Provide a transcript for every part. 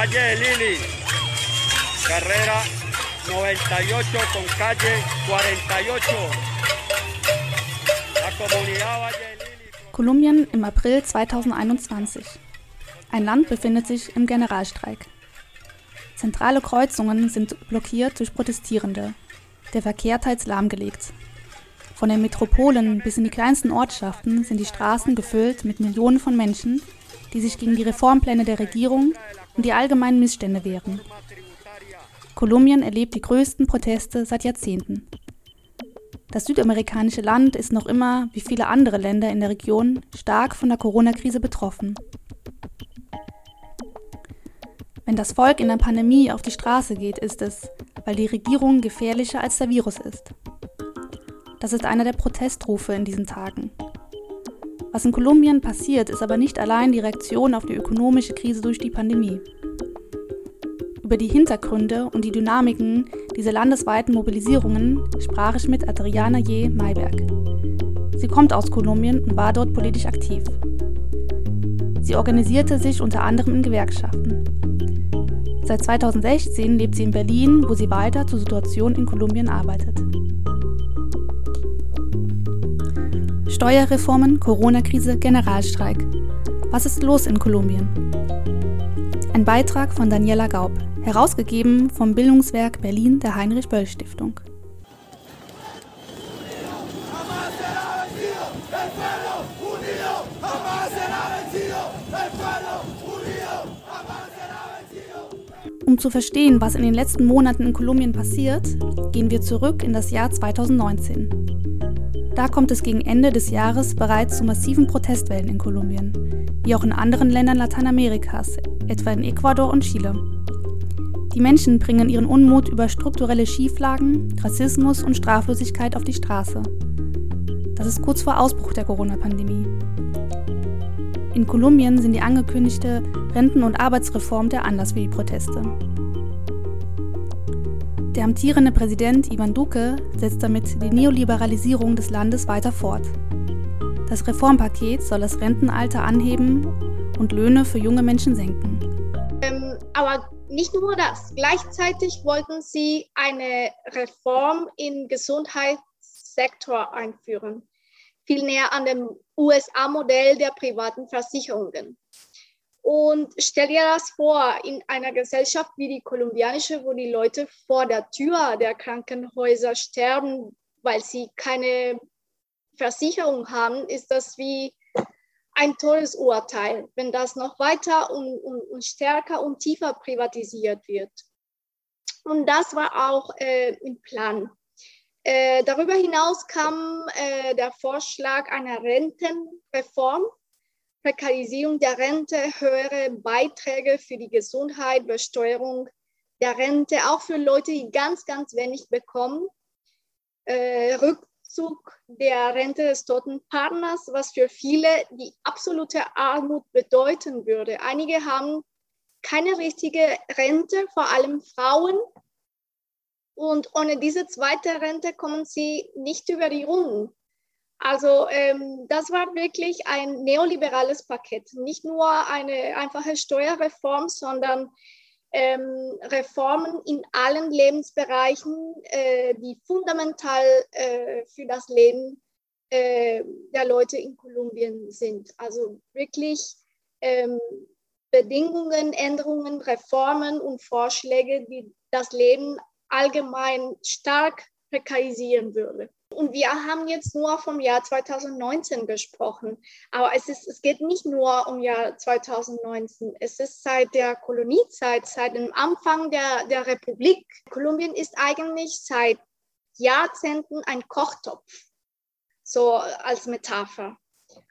Valle de Lili, carrera 98 con calle 48. La comunidad Valle Lili. Kolumbien im April 2021. Ein Land befindet sich im Generalstreik. Zentrale Kreuzungen sind blockiert durch Protestierende. Der Verkehr teils lahmgelegt. Von den Metropolen bis in die kleinsten Ortschaften sind die Straßen gefüllt mit Millionen von Menschen, die sich gegen die Reformpläne der Regierung und die allgemeinen Missstände wehren. Kolumbien erlebt die größten Proteste seit Jahrzehnten. Das südamerikanische Land ist noch immer, wie viele andere Länder in der Region, stark von der Corona-Krise betroffen. Wenn das Volk in der Pandemie auf die Straße geht, ist es, weil die Regierung gefährlicher als der Virus ist. Das ist einer der Protestrufe in diesen Tagen. Was in Kolumbien passiert, ist aber nicht allein die Reaktion auf die ökonomische Krise durch die Pandemie. Über die Hintergründe und die Dynamiken dieser landesweiten Mobilisierungen sprach ich mit Adriana J. Mayberg. Sie kommt aus Kolumbien und war dort politisch aktiv. Sie organisierte sich unter anderem in Gewerkschaften. Seit 2016 lebt sie in Berlin, wo sie weiter zur Situation in Kolumbien arbeitet. Steuerreformen, Corona-Krise, Generalstreik. Was ist los in Kolumbien? Ein Beitrag von Daniela Gaub, herausgegeben vom Bildungswerk Berlin der Heinrich Böll Stiftung. Um zu verstehen, was in den letzten Monaten in Kolumbien passiert, gehen wir zurück in das Jahr 2019. Da kommt es gegen Ende des Jahres bereits zu massiven Protestwellen in Kolumbien, wie auch in anderen Ländern Lateinamerikas, etwa in Ecuador und Chile. Die Menschen bringen ihren Unmut über strukturelle Schieflagen, Rassismus und Straflosigkeit auf die Straße. Das ist kurz vor Ausbruch der Corona-Pandemie. In Kolumbien sind die angekündigte Renten- und Arbeitsreform der Anlass für die Proteste. Der amtierende Präsident Ivan Duque setzt damit die Neoliberalisierung des Landes weiter fort. Das Reformpaket soll das Rentenalter anheben und Löhne für junge Menschen senken. Ähm, aber nicht nur das. Gleichzeitig wollten sie eine Reform im Gesundheitssektor einführen, viel näher an dem USA-Modell der privaten Versicherungen. Und stell dir das vor, in einer Gesellschaft wie die kolumbianische, wo die Leute vor der Tür der Krankenhäuser sterben, weil sie keine Versicherung haben, ist das wie ein Todesurteil, wenn das noch weiter und, und, und stärker und tiefer privatisiert wird. Und das war auch äh, im Plan. Äh, darüber hinaus kam äh, der Vorschlag einer Rentenreform, Prekarisierung der Rente, höhere Beiträge für die Gesundheit, Besteuerung der Rente, auch für Leute, die ganz, ganz wenig bekommen, äh, Rückzug der Rente des toten Partners, was für viele die absolute Armut bedeuten würde. Einige haben keine richtige Rente, vor allem Frauen. Und ohne diese zweite Rente kommen sie nicht über die Runden. Also ähm, das war wirklich ein neoliberales Paket, nicht nur eine einfache Steuerreform, sondern ähm, Reformen in allen Lebensbereichen, äh, die fundamental äh, für das Leben äh, der Leute in Kolumbien sind. Also wirklich ähm, Bedingungen, Änderungen, Reformen und Vorschläge, die das Leben allgemein stark prekarisieren würde. Und wir haben jetzt nur vom Jahr 2019 gesprochen. Aber es, ist, es geht nicht nur um Jahr 2019. Es ist seit der Koloniezeit, seit dem Anfang der, der Republik. Kolumbien ist eigentlich seit Jahrzehnten ein Kochtopf, so als Metapher.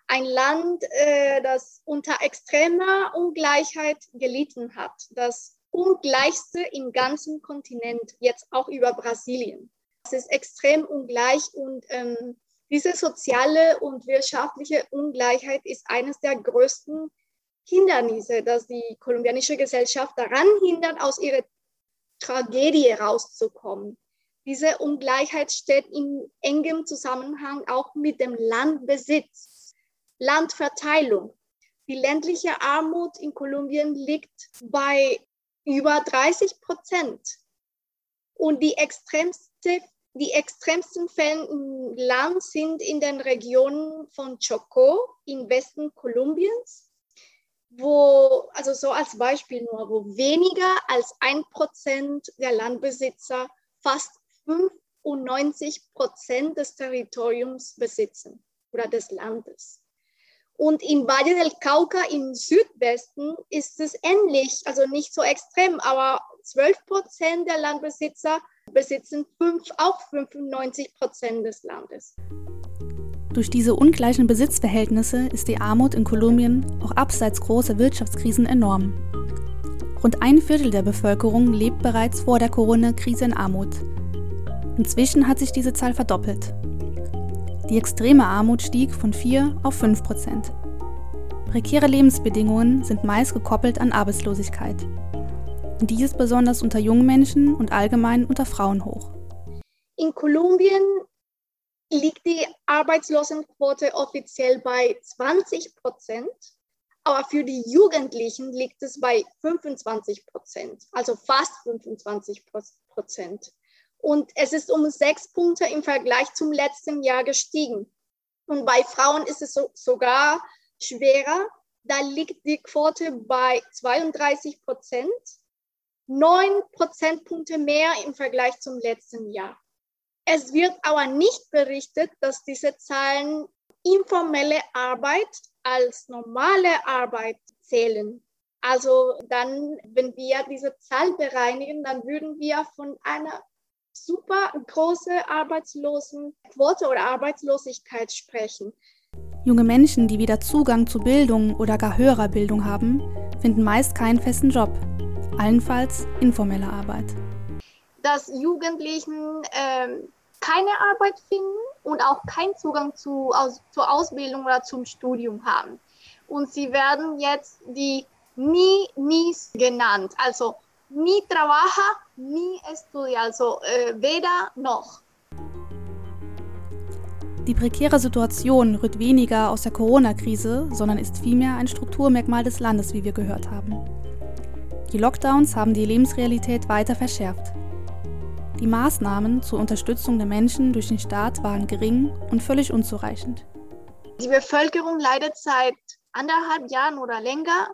Ein Land, äh, das unter extremer Ungleichheit gelitten hat. Das ungleichste im ganzen Kontinent, jetzt auch über Brasilien. Es ist extrem ungleich und ähm, diese soziale und wirtschaftliche Ungleichheit ist eines der größten Hindernisse, dass die kolumbianische Gesellschaft daran hindert, aus ihrer Tragödie rauszukommen. Diese Ungleichheit steht in engem Zusammenhang auch mit dem Landbesitz, Landverteilung. Die ländliche Armut in Kolumbien liegt bei über 30 Prozent. Und die, extremste, die extremsten Fälle im Land sind in den Regionen von Chocó im Westen Kolumbiens, wo, also so als Beispiel nur, wo weniger als ein Prozent der Landbesitzer fast 95 Prozent des Territoriums besitzen oder des Landes. Und in Valle del Cauca im Südwesten ist es ähnlich, also nicht so extrem, aber 12 Prozent der Landbesitzer besitzen fünf, auch 95 Prozent des Landes. Durch diese ungleichen Besitzverhältnisse ist die Armut in Kolumbien auch abseits großer Wirtschaftskrisen enorm. Rund ein Viertel der Bevölkerung lebt bereits vor der Corona-Krise in Armut. Inzwischen hat sich diese Zahl verdoppelt. Die extreme Armut stieg von 4 auf 5 Prozent. Prekäre Lebensbedingungen sind meist gekoppelt an Arbeitslosigkeit. Dies besonders unter jungen Menschen und allgemein unter Frauen hoch. In Kolumbien liegt die Arbeitslosenquote offiziell bei 20 Prozent, aber für die Jugendlichen liegt es bei 25 Prozent, also fast 25 Prozent. Und es ist um sechs Punkte im Vergleich zum letzten Jahr gestiegen. Und bei Frauen ist es so, sogar schwerer. Da liegt die Quote bei 32 Prozent, neun Prozentpunkte mehr im Vergleich zum letzten Jahr. Es wird aber nicht berichtet, dass diese Zahlen informelle Arbeit als normale Arbeit zählen. Also dann, wenn wir diese Zahl bereinigen, dann würden wir von einer super große Arbeitslosenquote oder Arbeitslosigkeit sprechen. Junge Menschen, die weder Zugang zu Bildung oder gar höherer Bildung haben, finden meist keinen festen Job, allenfalls informelle Arbeit. Dass Jugendlichen äh, keine Arbeit finden und auch keinen Zugang zu, aus, zur Ausbildung oder zum Studium haben. Und sie werden jetzt die Nie-Nies genannt, also ni trabaja ni estudia, also äh, weder noch. Die prekäre Situation rührt weniger aus der Corona-Krise, sondern ist vielmehr ein Strukturmerkmal des Landes, wie wir gehört haben. Die Lockdowns haben die Lebensrealität weiter verschärft. Die Maßnahmen zur Unterstützung der Menschen durch den Staat waren gering und völlig unzureichend. Die Bevölkerung leidet seit anderthalb Jahren oder länger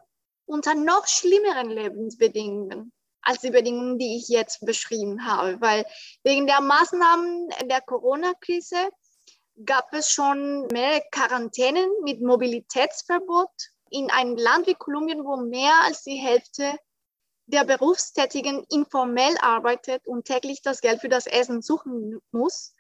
unter noch schlimmeren Lebensbedingungen als die Bedingungen, die ich jetzt beschrieben habe. Weil wegen der Maßnahmen der Corona-Krise gab es schon mehrere Quarantänen mit Mobilitätsverbot in einem Land wie Kolumbien, wo mehr als die Hälfte der Berufstätigen informell arbeitet und täglich das Geld für das Essen suchen muss,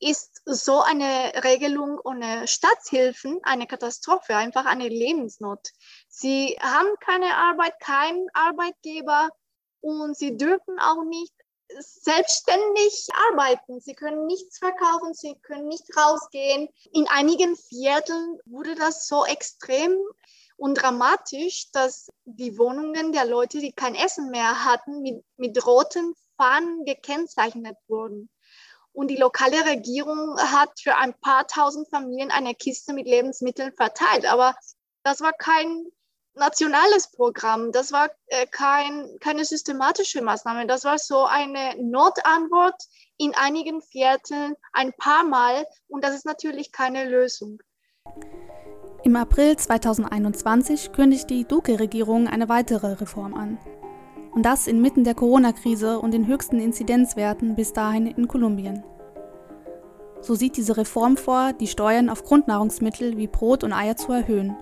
ist so eine Regelung ohne Staatshilfen eine Katastrophe, einfach eine Lebensnot. Sie haben keine Arbeit, keinen Arbeitgeber, und sie dürfen auch nicht selbstständig arbeiten. Sie können nichts verkaufen, sie können nicht rausgehen. In einigen Vierteln wurde das so extrem und dramatisch, dass die Wohnungen der Leute, die kein Essen mehr hatten, mit, mit roten Fahnen gekennzeichnet wurden. Und die lokale Regierung hat für ein paar tausend Familien eine Kiste mit Lebensmitteln verteilt. Aber das war kein nationales Programm. Das war äh, kein, keine systematische Maßnahme. Das war so eine Notantwort in einigen Vierteln ein paar Mal und das ist natürlich keine Lösung. Im April 2021 kündigt die Duque-Regierung eine weitere Reform an. Und das inmitten der Corona-Krise und den höchsten Inzidenzwerten bis dahin in Kolumbien. So sieht diese Reform vor, die Steuern auf Grundnahrungsmittel wie Brot und Eier zu erhöhen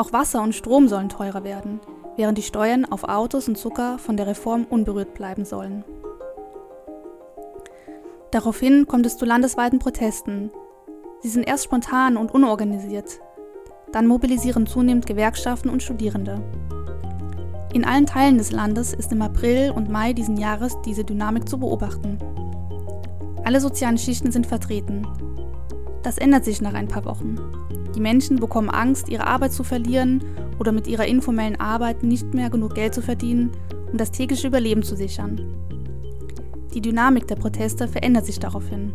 auch Wasser und Strom sollen teurer werden, während die Steuern auf Autos und Zucker von der Reform unberührt bleiben sollen. Daraufhin kommt es zu landesweiten Protesten. Sie sind erst spontan und unorganisiert. Dann mobilisieren zunehmend Gewerkschaften und Studierende. In allen Teilen des Landes ist im April und Mai diesen Jahres diese Dynamik zu beobachten. Alle sozialen Schichten sind vertreten. Das ändert sich nach ein paar Wochen. Die Menschen bekommen Angst, ihre Arbeit zu verlieren oder mit ihrer informellen Arbeit nicht mehr genug Geld zu verdienen, um das tägliche Überleben zu sichern. Die Dynamik der Proteste verändert sich daraufhin.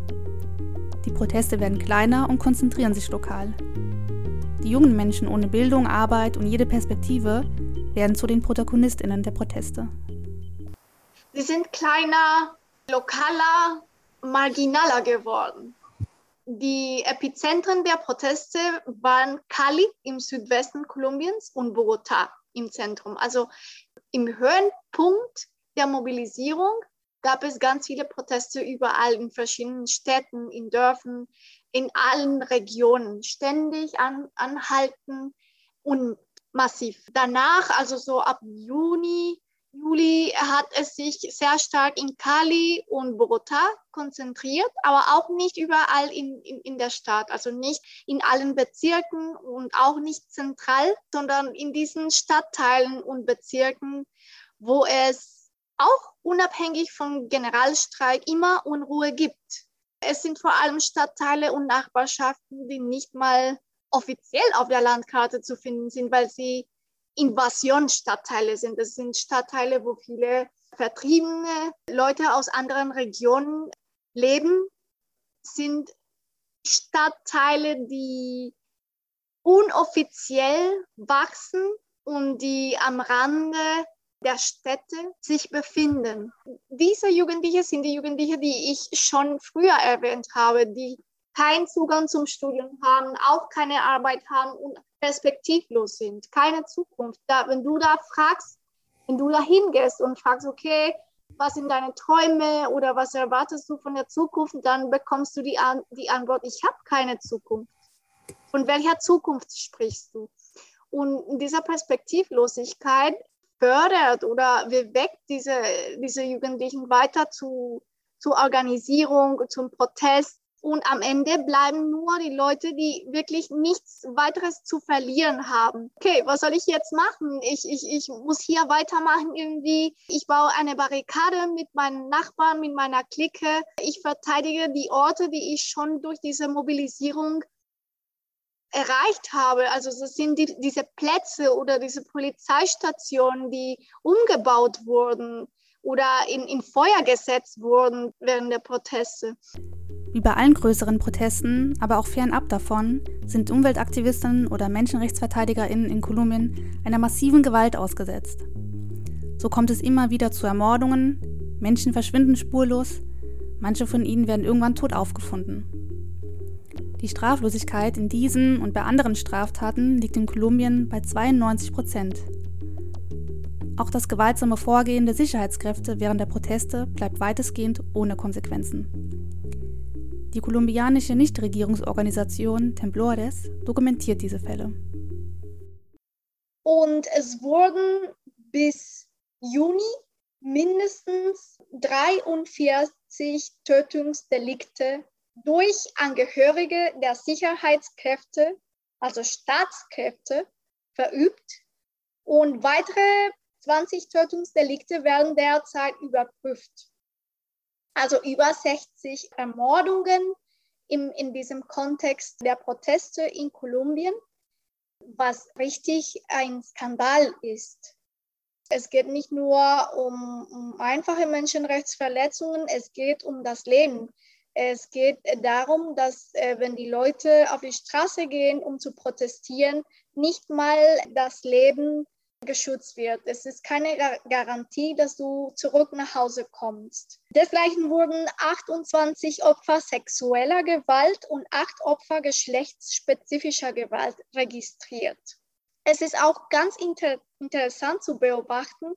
Die Proteste werden kleiner und konzentrieren sich lokal. Die jungen Menschen ohne Bildung, Arbeit und jede Perspektive werden zu den Protagonistinnen der Proteste. Sie sind kleiner, lokaler, marginaler geworden. Die Epizentren der Proteste waren Cali im Südwesten Kolumbiens und Bogotá im Zentrum. Also im Höhenpunkt der Mobilisierung gab es ganz viele Proteste überall in verschiedenen Städten, in Dörfern, in allen Regionen, ständig an, anhalten und massiv. Danach, also so ab Juni, Juli, hat es sich sehr stark in Cali und Bogotá konzentriert, aber auch nicht überall in, in, in der Stadt, also nicht in allen Bezirken und auch nicht zentral, sondern in diesen Stadtteilen und Bezirken, wo es auch unabhängig vom Generalstreik immer Unruhe gibt. Es sind vor allem Stadtteile und Nachbarschaften, die nicht mal offiziell auf der Landkarte zu finden sind, weil sie Invasionsstadtteile sind. Das sind Stadtteile, wo viele vertriebene Leute aus anderen Regionen leben, sind Stadtteile, die unoffiziell wachsen und die am Rande der Städte sich befinden. Diese Jugendliche sind die Jugendliche, die ich schon früher erwähnt habe, die keinen Zugang zum Studium haben, auch keine Arbeit haben und perspektivlos sind, keine Zukunft. Da, wenn du da fragst, wenn du da hingehst und fragst, okay, was sind deine Träume oder was erwartest du von der Zukunft, dann bekommst du die, An die Antwort, ich habe keine Zukunft. Von welcher Zukunft sprichst du? Und in dieser Perspektivlosigkeit fördert oder bewegt diese, diese Jugendlichen weiter zu, zur Organisierung, zum Protest. Und am Ende bleiben nur die Leute, die wirklich nichts weiteres zu verlieren haben. Okay, was soll ich jetzt machen? Ich, ich, ich muss hier weitermachen irgendwie. Ich baue eine Barrikade mit meinen Nachbarn, mit meiner Clique. Ich verteidige die Orte, die ich schon durch diese Mobilisierung erreicht habe. Also das sind die, diese Plätze oder diese Polizeistationen, die umgebaut wurden oder in, in Feuer gesetzt wurden während der Proteste. Wie bei allen größeren Protesten, aber auch fernab davon, sind Umweltaktivisten oder Menschenrechtsverteidigerinnen in Kolumbien einer massiven Gewalt ausgesetzt. So kommt es immer wieder zu Ermordungen, Menschen verschwinden spurlos, manche von ihnen werden irgendwann tot aufgefunden. Die Straflosigkeit in diesen und bei anderen Straftaten liegt in Kolumbien bei 92 Prozent. Auch das gewaltsame Vorgehen der Sicherheitskräfte während der Proteste bleibt weitestgehend ohne Konsequenzen. Die kolumbianische Nichtregierungsorganisation Temblores dokumentiert diese Fälle. Und es wurden bis Juni mindestens 43 Tötungsdelikte durch Angehörige der Sicherheitskräfte, also Staatskräfte, verübt und weitere 20 Tötungsdelikte werden derzeit überprüft. Also über 60 Ermordungen im, in diesem Kontext der Proteste in Kolumbien, was richtig ein Skandal ist. Es geht nicht nur um, um einfache Menschenrechtsverletzungen, es geht um das Leben es geht darum, dass äh, wenn die Leute auf die Straße gehen, um zu protestieren, nicht mal das Leben geschützt wird. Es ist keine Garantie, dass du zurück nach Hause kommst. Desgleichen wurden 28 Opfer sexueller Gewalt und 8 Opfer geschlechtsspezifischer Gewalt registriert. Es ist auch ganz inter interessant zu beobachten,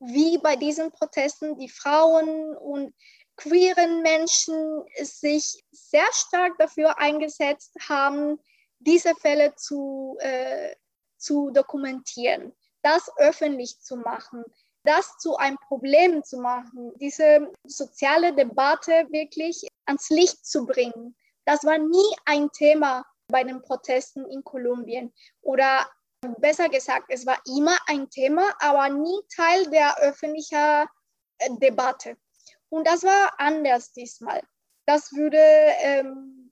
wie bei diesen Protesten die Frauen und queeren Menschen sich sehr stark dafür eingesetzt haben, diese Fälle zu, äh, zu dokumentieren, das öffentlich zu machen, das zu einem Problem zu machen, diese soziale Debatte wirklich ans Licht zu bringen. Das war nie ein Thema bei den Protesten in Kolumbien oder besser gesagt, es war immer ein Thema, aber nie Teil der öffentlichen äh, Debatte. Und das war anders diesmal. Das würde ähm,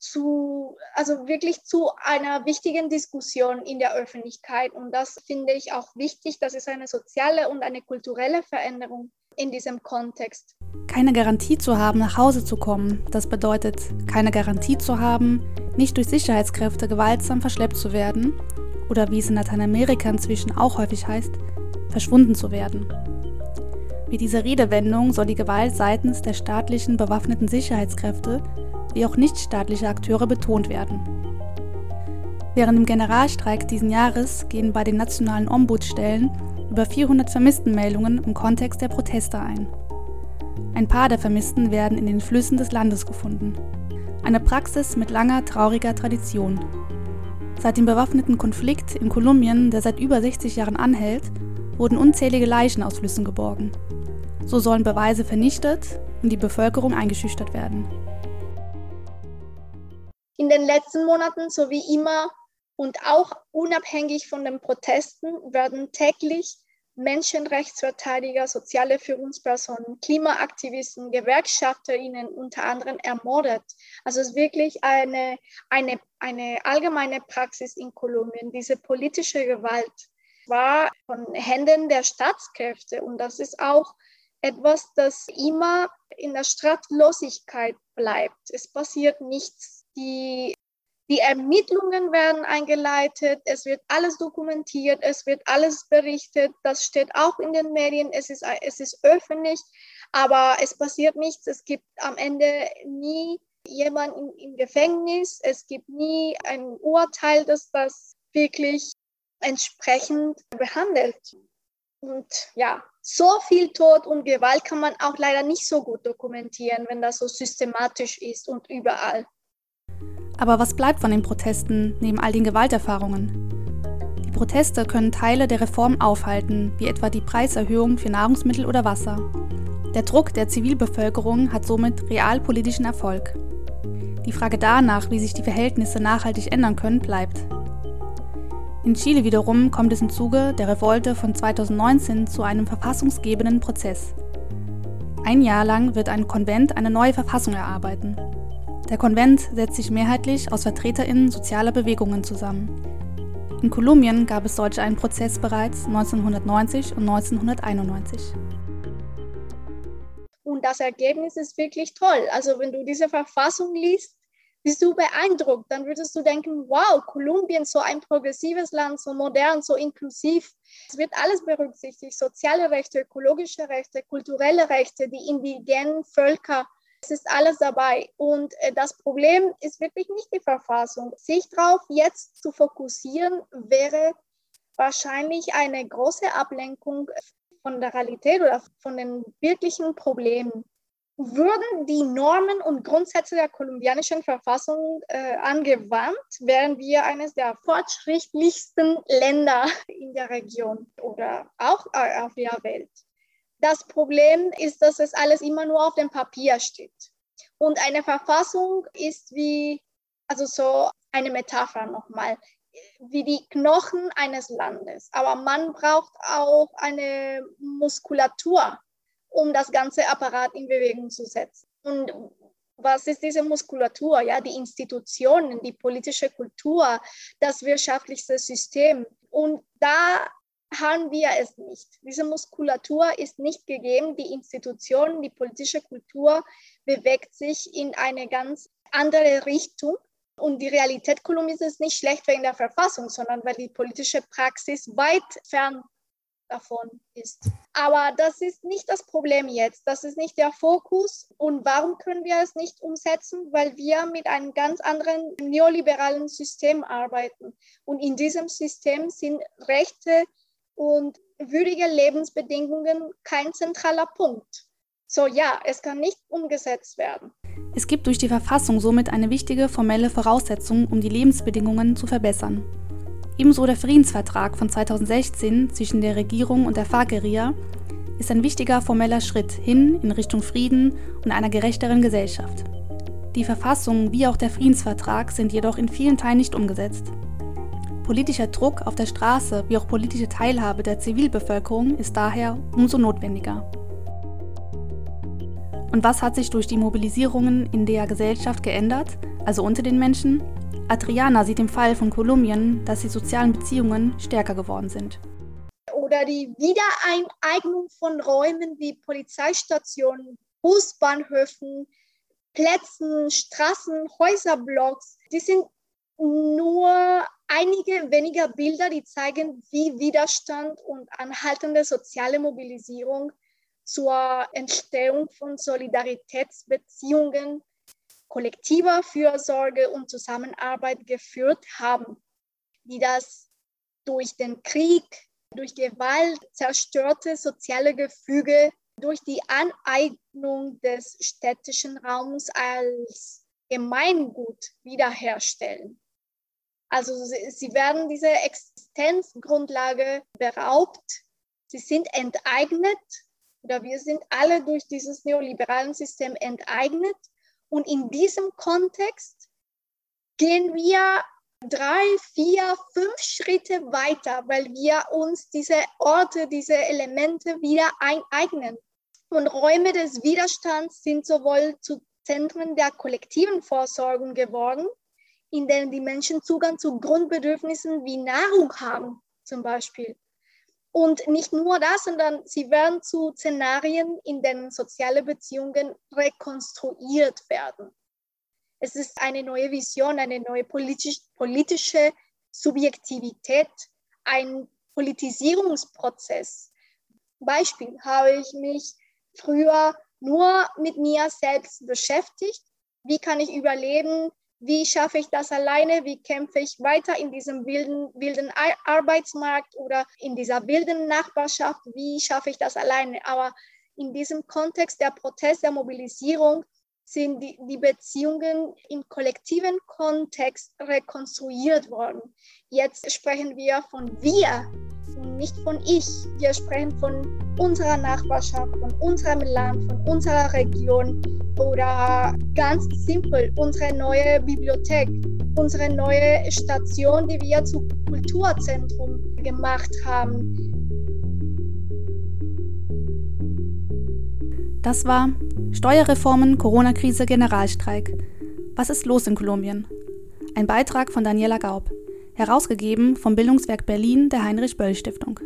zu, also wirklich zu einer wichtigen Diskussion in der Öffentlichkeit. Und das finde ich auch wichtig. Das ist eine soziale und eine kulturelle Veränderung, in diesem Kontext. Keine Garantie zu haben, nach Hause zu kommen, das bedeutet, keine Garantie zu haben, nicht durch Sicherheitskräfte gewaltsam verschleppt zu werden oder wie es in Lateinamerika inzwischen auch häufig heißt, verschwunden zu werden. Mit dieser Redewendung soll die Gewalt seitens der staatlichen bewaffneten Sicherheitskräfte wie auch nichtstaatliche Akteure betont werden. Während dem Generalstreik diesen Jahres gehen bei den nationalen Ombudsstellen über 400 Vermisstenmeldungen im Kontext der Proteste ein. Ein paar der Vermissten werden in den Flüssen des Landes gefunden. Eine Praxis mit langer, trauriger Tradition. Seit dem bewaffneten Konflikt in Kolumbien, der seit über 60 Jahren anhält, wurden unzählige Leichen aus Flüssen geborgen. So sollen Beweise vernichtet und die Bevölkerung eingeschüchtert werden. In den letzten Monaten sowie immer und auch unabhängig von den Protesten werden täglich Menschenrechtsverteidiger, soziale Führungspersonen, Klimaaktivisten, GewerkschafterInnen unter anderem ermordet. Also es ist wirklich eine, eine, eine allgemeine Praxis in Kolumbien, diese politische Gewalt war von Händen der Staatskräfte und das ist auch etwas, das immer in der Straflosigkeit bleibt. Es passiert nichts. Die, die Ermittlungen werden eingeleitet, es wird alles dokumentiert, es wird alles berichtet, das steht auch in den Medien, es ist, es ist öffentlich, aber es passiert nichts. Es gibt am Ende nie jemanden im Gefängnis, es gibt nie ein Urteil, das das wirklich entsprechend behandelt. Und ja, so viel Tod und Gewalt kann man auch leider nicht so gut dokumentieren, wenn das so systematisch ist und überall. Aber was bleibt von den Protesten neben all den Gewalterfahrungen? Die Proteste können Teile der Reform aufhalten, wie etwa die Preiserhöhung für Nahrungsmittel oder Wasser. Der Druck der Zivilbevölkerung hat somit realpolitischen Erfolg. Die Frage danach, wie sich die Verhältnisse nachhaltig ändern können, bleibt. In Chile wiederum kommt es im Zuge der Revolte von 2019 zu einem verfassungsgebenden Prozess. Ein Jahr lang wird ein Konvent eine neue Verfassung erarbeiten. Der Konvent setzt sich mehrheitlich aus VertreterInnen sozialer Bewegungen zusammen. In Kolumbien gab es solch einen Prozess bereits 1990 und 1991. Und das Ergebnis ist wirklich toll. Also wenn du diese Verfassung liest, bist du beeindruckt. Dann würdest du denken, wow, Kolumbien, so ein progressives Land, so modern, so inklusiv. Es wird alles berücksichtigt, soziale Rechte, ökologische Rechte, kulturelle Rechte, die indigenen Völker. Es ist alles dabei. Und äh, das Problem ist wirklich nicht die Verfassung. Sich darauf jetzt zu fokussieren, wäre wahrscheinlich eine große Ablenkung von der Realität oder von den wirklichen Problemen würden die Normen und Grundsätze der kolumbianischen Verfassung äh, angewandt, wären wir eines der fortschrittlichsten Länder in der Region oder auch äh, auf der Welt. Das Problem ist, dass es alles immer nur auf dem Papier steht. Und eine Verfassung ist wie, also so eine Metapher nochmal, wie die Knochen eines Landes. Aber man braucht auch eine Muskulatur um das ganze Apparat in Bewegung zu setzen. Und was ist diese Muskulatur? Ja, die Institutionen, die politische Kultur, das wirtschaftliche System. Und da haben wir es nicht. Diese Muskulatur ist nicht gegeben. Die Institutionen, die politische Kultur bewegt sich in eine ganz andere Richtung. Und die Realität Kolumbiens ist nicht schlecht wegen der Verfassung, sondern weil die politische Praxis weit fern davon ist. Aber das ist nicht das Problem jetzt. Das ist nicht der Fokus. Und warum können wir es nicht umsetzen? Weil wir mit einem ganz anderen neoliberalen System arbeiten. Und in diesem System sind Rechte und würdige Lebensbedingungen kein zentraler Punkt. So ja, es kann nicht umgesetzt werden. Es gibt durch die Verfassung somit eine wichtige formelle Voraussetzung, um die Lebensbedingungen zu verbessern. Ebenso der Friedensvertrag von 2016 zwischen der Regierung und der FARC-Guerilla ist ein wichtiger formeller Schritt hin in Richtung Frieden und einer gerechteren Gesellschaft. Die Verfassung wie auch der Friedensvertrag sind jedoch in vielen Teilen nicht umgesetzt. Politischer Druck auf der Straße wie auch politische Teilhabe der Zivilbevölkerung ist daher umso notwendiger. Und was hat sich durch die Mobilisierungen in der Gesellschaft geändert, also unter den Menschen? Adriana sieht im Fall von Kolumbien, dass die sozialen Beziehungen stärker geworden sind. Oder die Wiedereineignung von Räumen wie Polizeistationen, Busbahnhöfen, Plätzen, Straßen, Häuserblocks. Die sind nur einige weniger Bilder, die zeigen, wie Widerstand und anhaltende soziale Mobilisierung zur Entstehung von Solidaritätsbeziehungen, kollektiver Fürsorge und Zusammenarbeit geführt haben, die das durch den Krieg, durch Gewalt zerstörte soziale Gefüge, durch die Aneignung des städtischen Raums als Gemeingut wiederherstellen. Also sie, sie werden diese Existenzgrundlage beraubt, sie sind enteignet oder wir sind alle durch dieses neoliberalen System enteignet. Und in diesem Kontext gehen wir drei, vier, fünf Schritte weiter, weil wir uns diese Orte, diese Elemente wieder eineignen. Und Räume des Widerstands sind sowohl zu Zentren der kollektiven Vorsorgung geworden, in denen die Menschen Zugang zu Grundbedürfnissen wie Nahrung haben, zum Beispiel. Und nicht nur das, sondern sie werden zu Szenarien, in denen soziale Beziehungen rekonstruiert werden. Es ist eine neue Vision, eine neue politisch, politische Subjektivität, ein Politisierungsprozess. Beispiel habe ich mich früher nur mit mir selbst beschäftigt. Wie kann ich überleben? Wie schaffe ich das alleine? Wie kämpfe ich weiter in diesem wilden, wilden Arbeitsmarkt oder in dieser wilden Nachbarschaft? Wie schaffe ich das alleine? Aber in diesem Kontext der Protest, der Mobilisierung sind die, die Beziehungen im kollektiven Kontext rekonstruiert worden. Jetzt sprechen wir von wir und nicht von ich. Wir sprechen von unserer Nachbarschaft, von unserem Land, von unserer Region oder ganz simpel unsere neue Bibliothek, unsere neue Station, die wir zu Kulturzentrum gemacht haben. Das war Steuerreformen, Corona-Krise, Generalstreik. Was ist los in Kolumbien? Ein Beitrag von Daniela Gaub, herausgegeben vom Bildungswerk Berlin der Heinrich Böll Stiftung.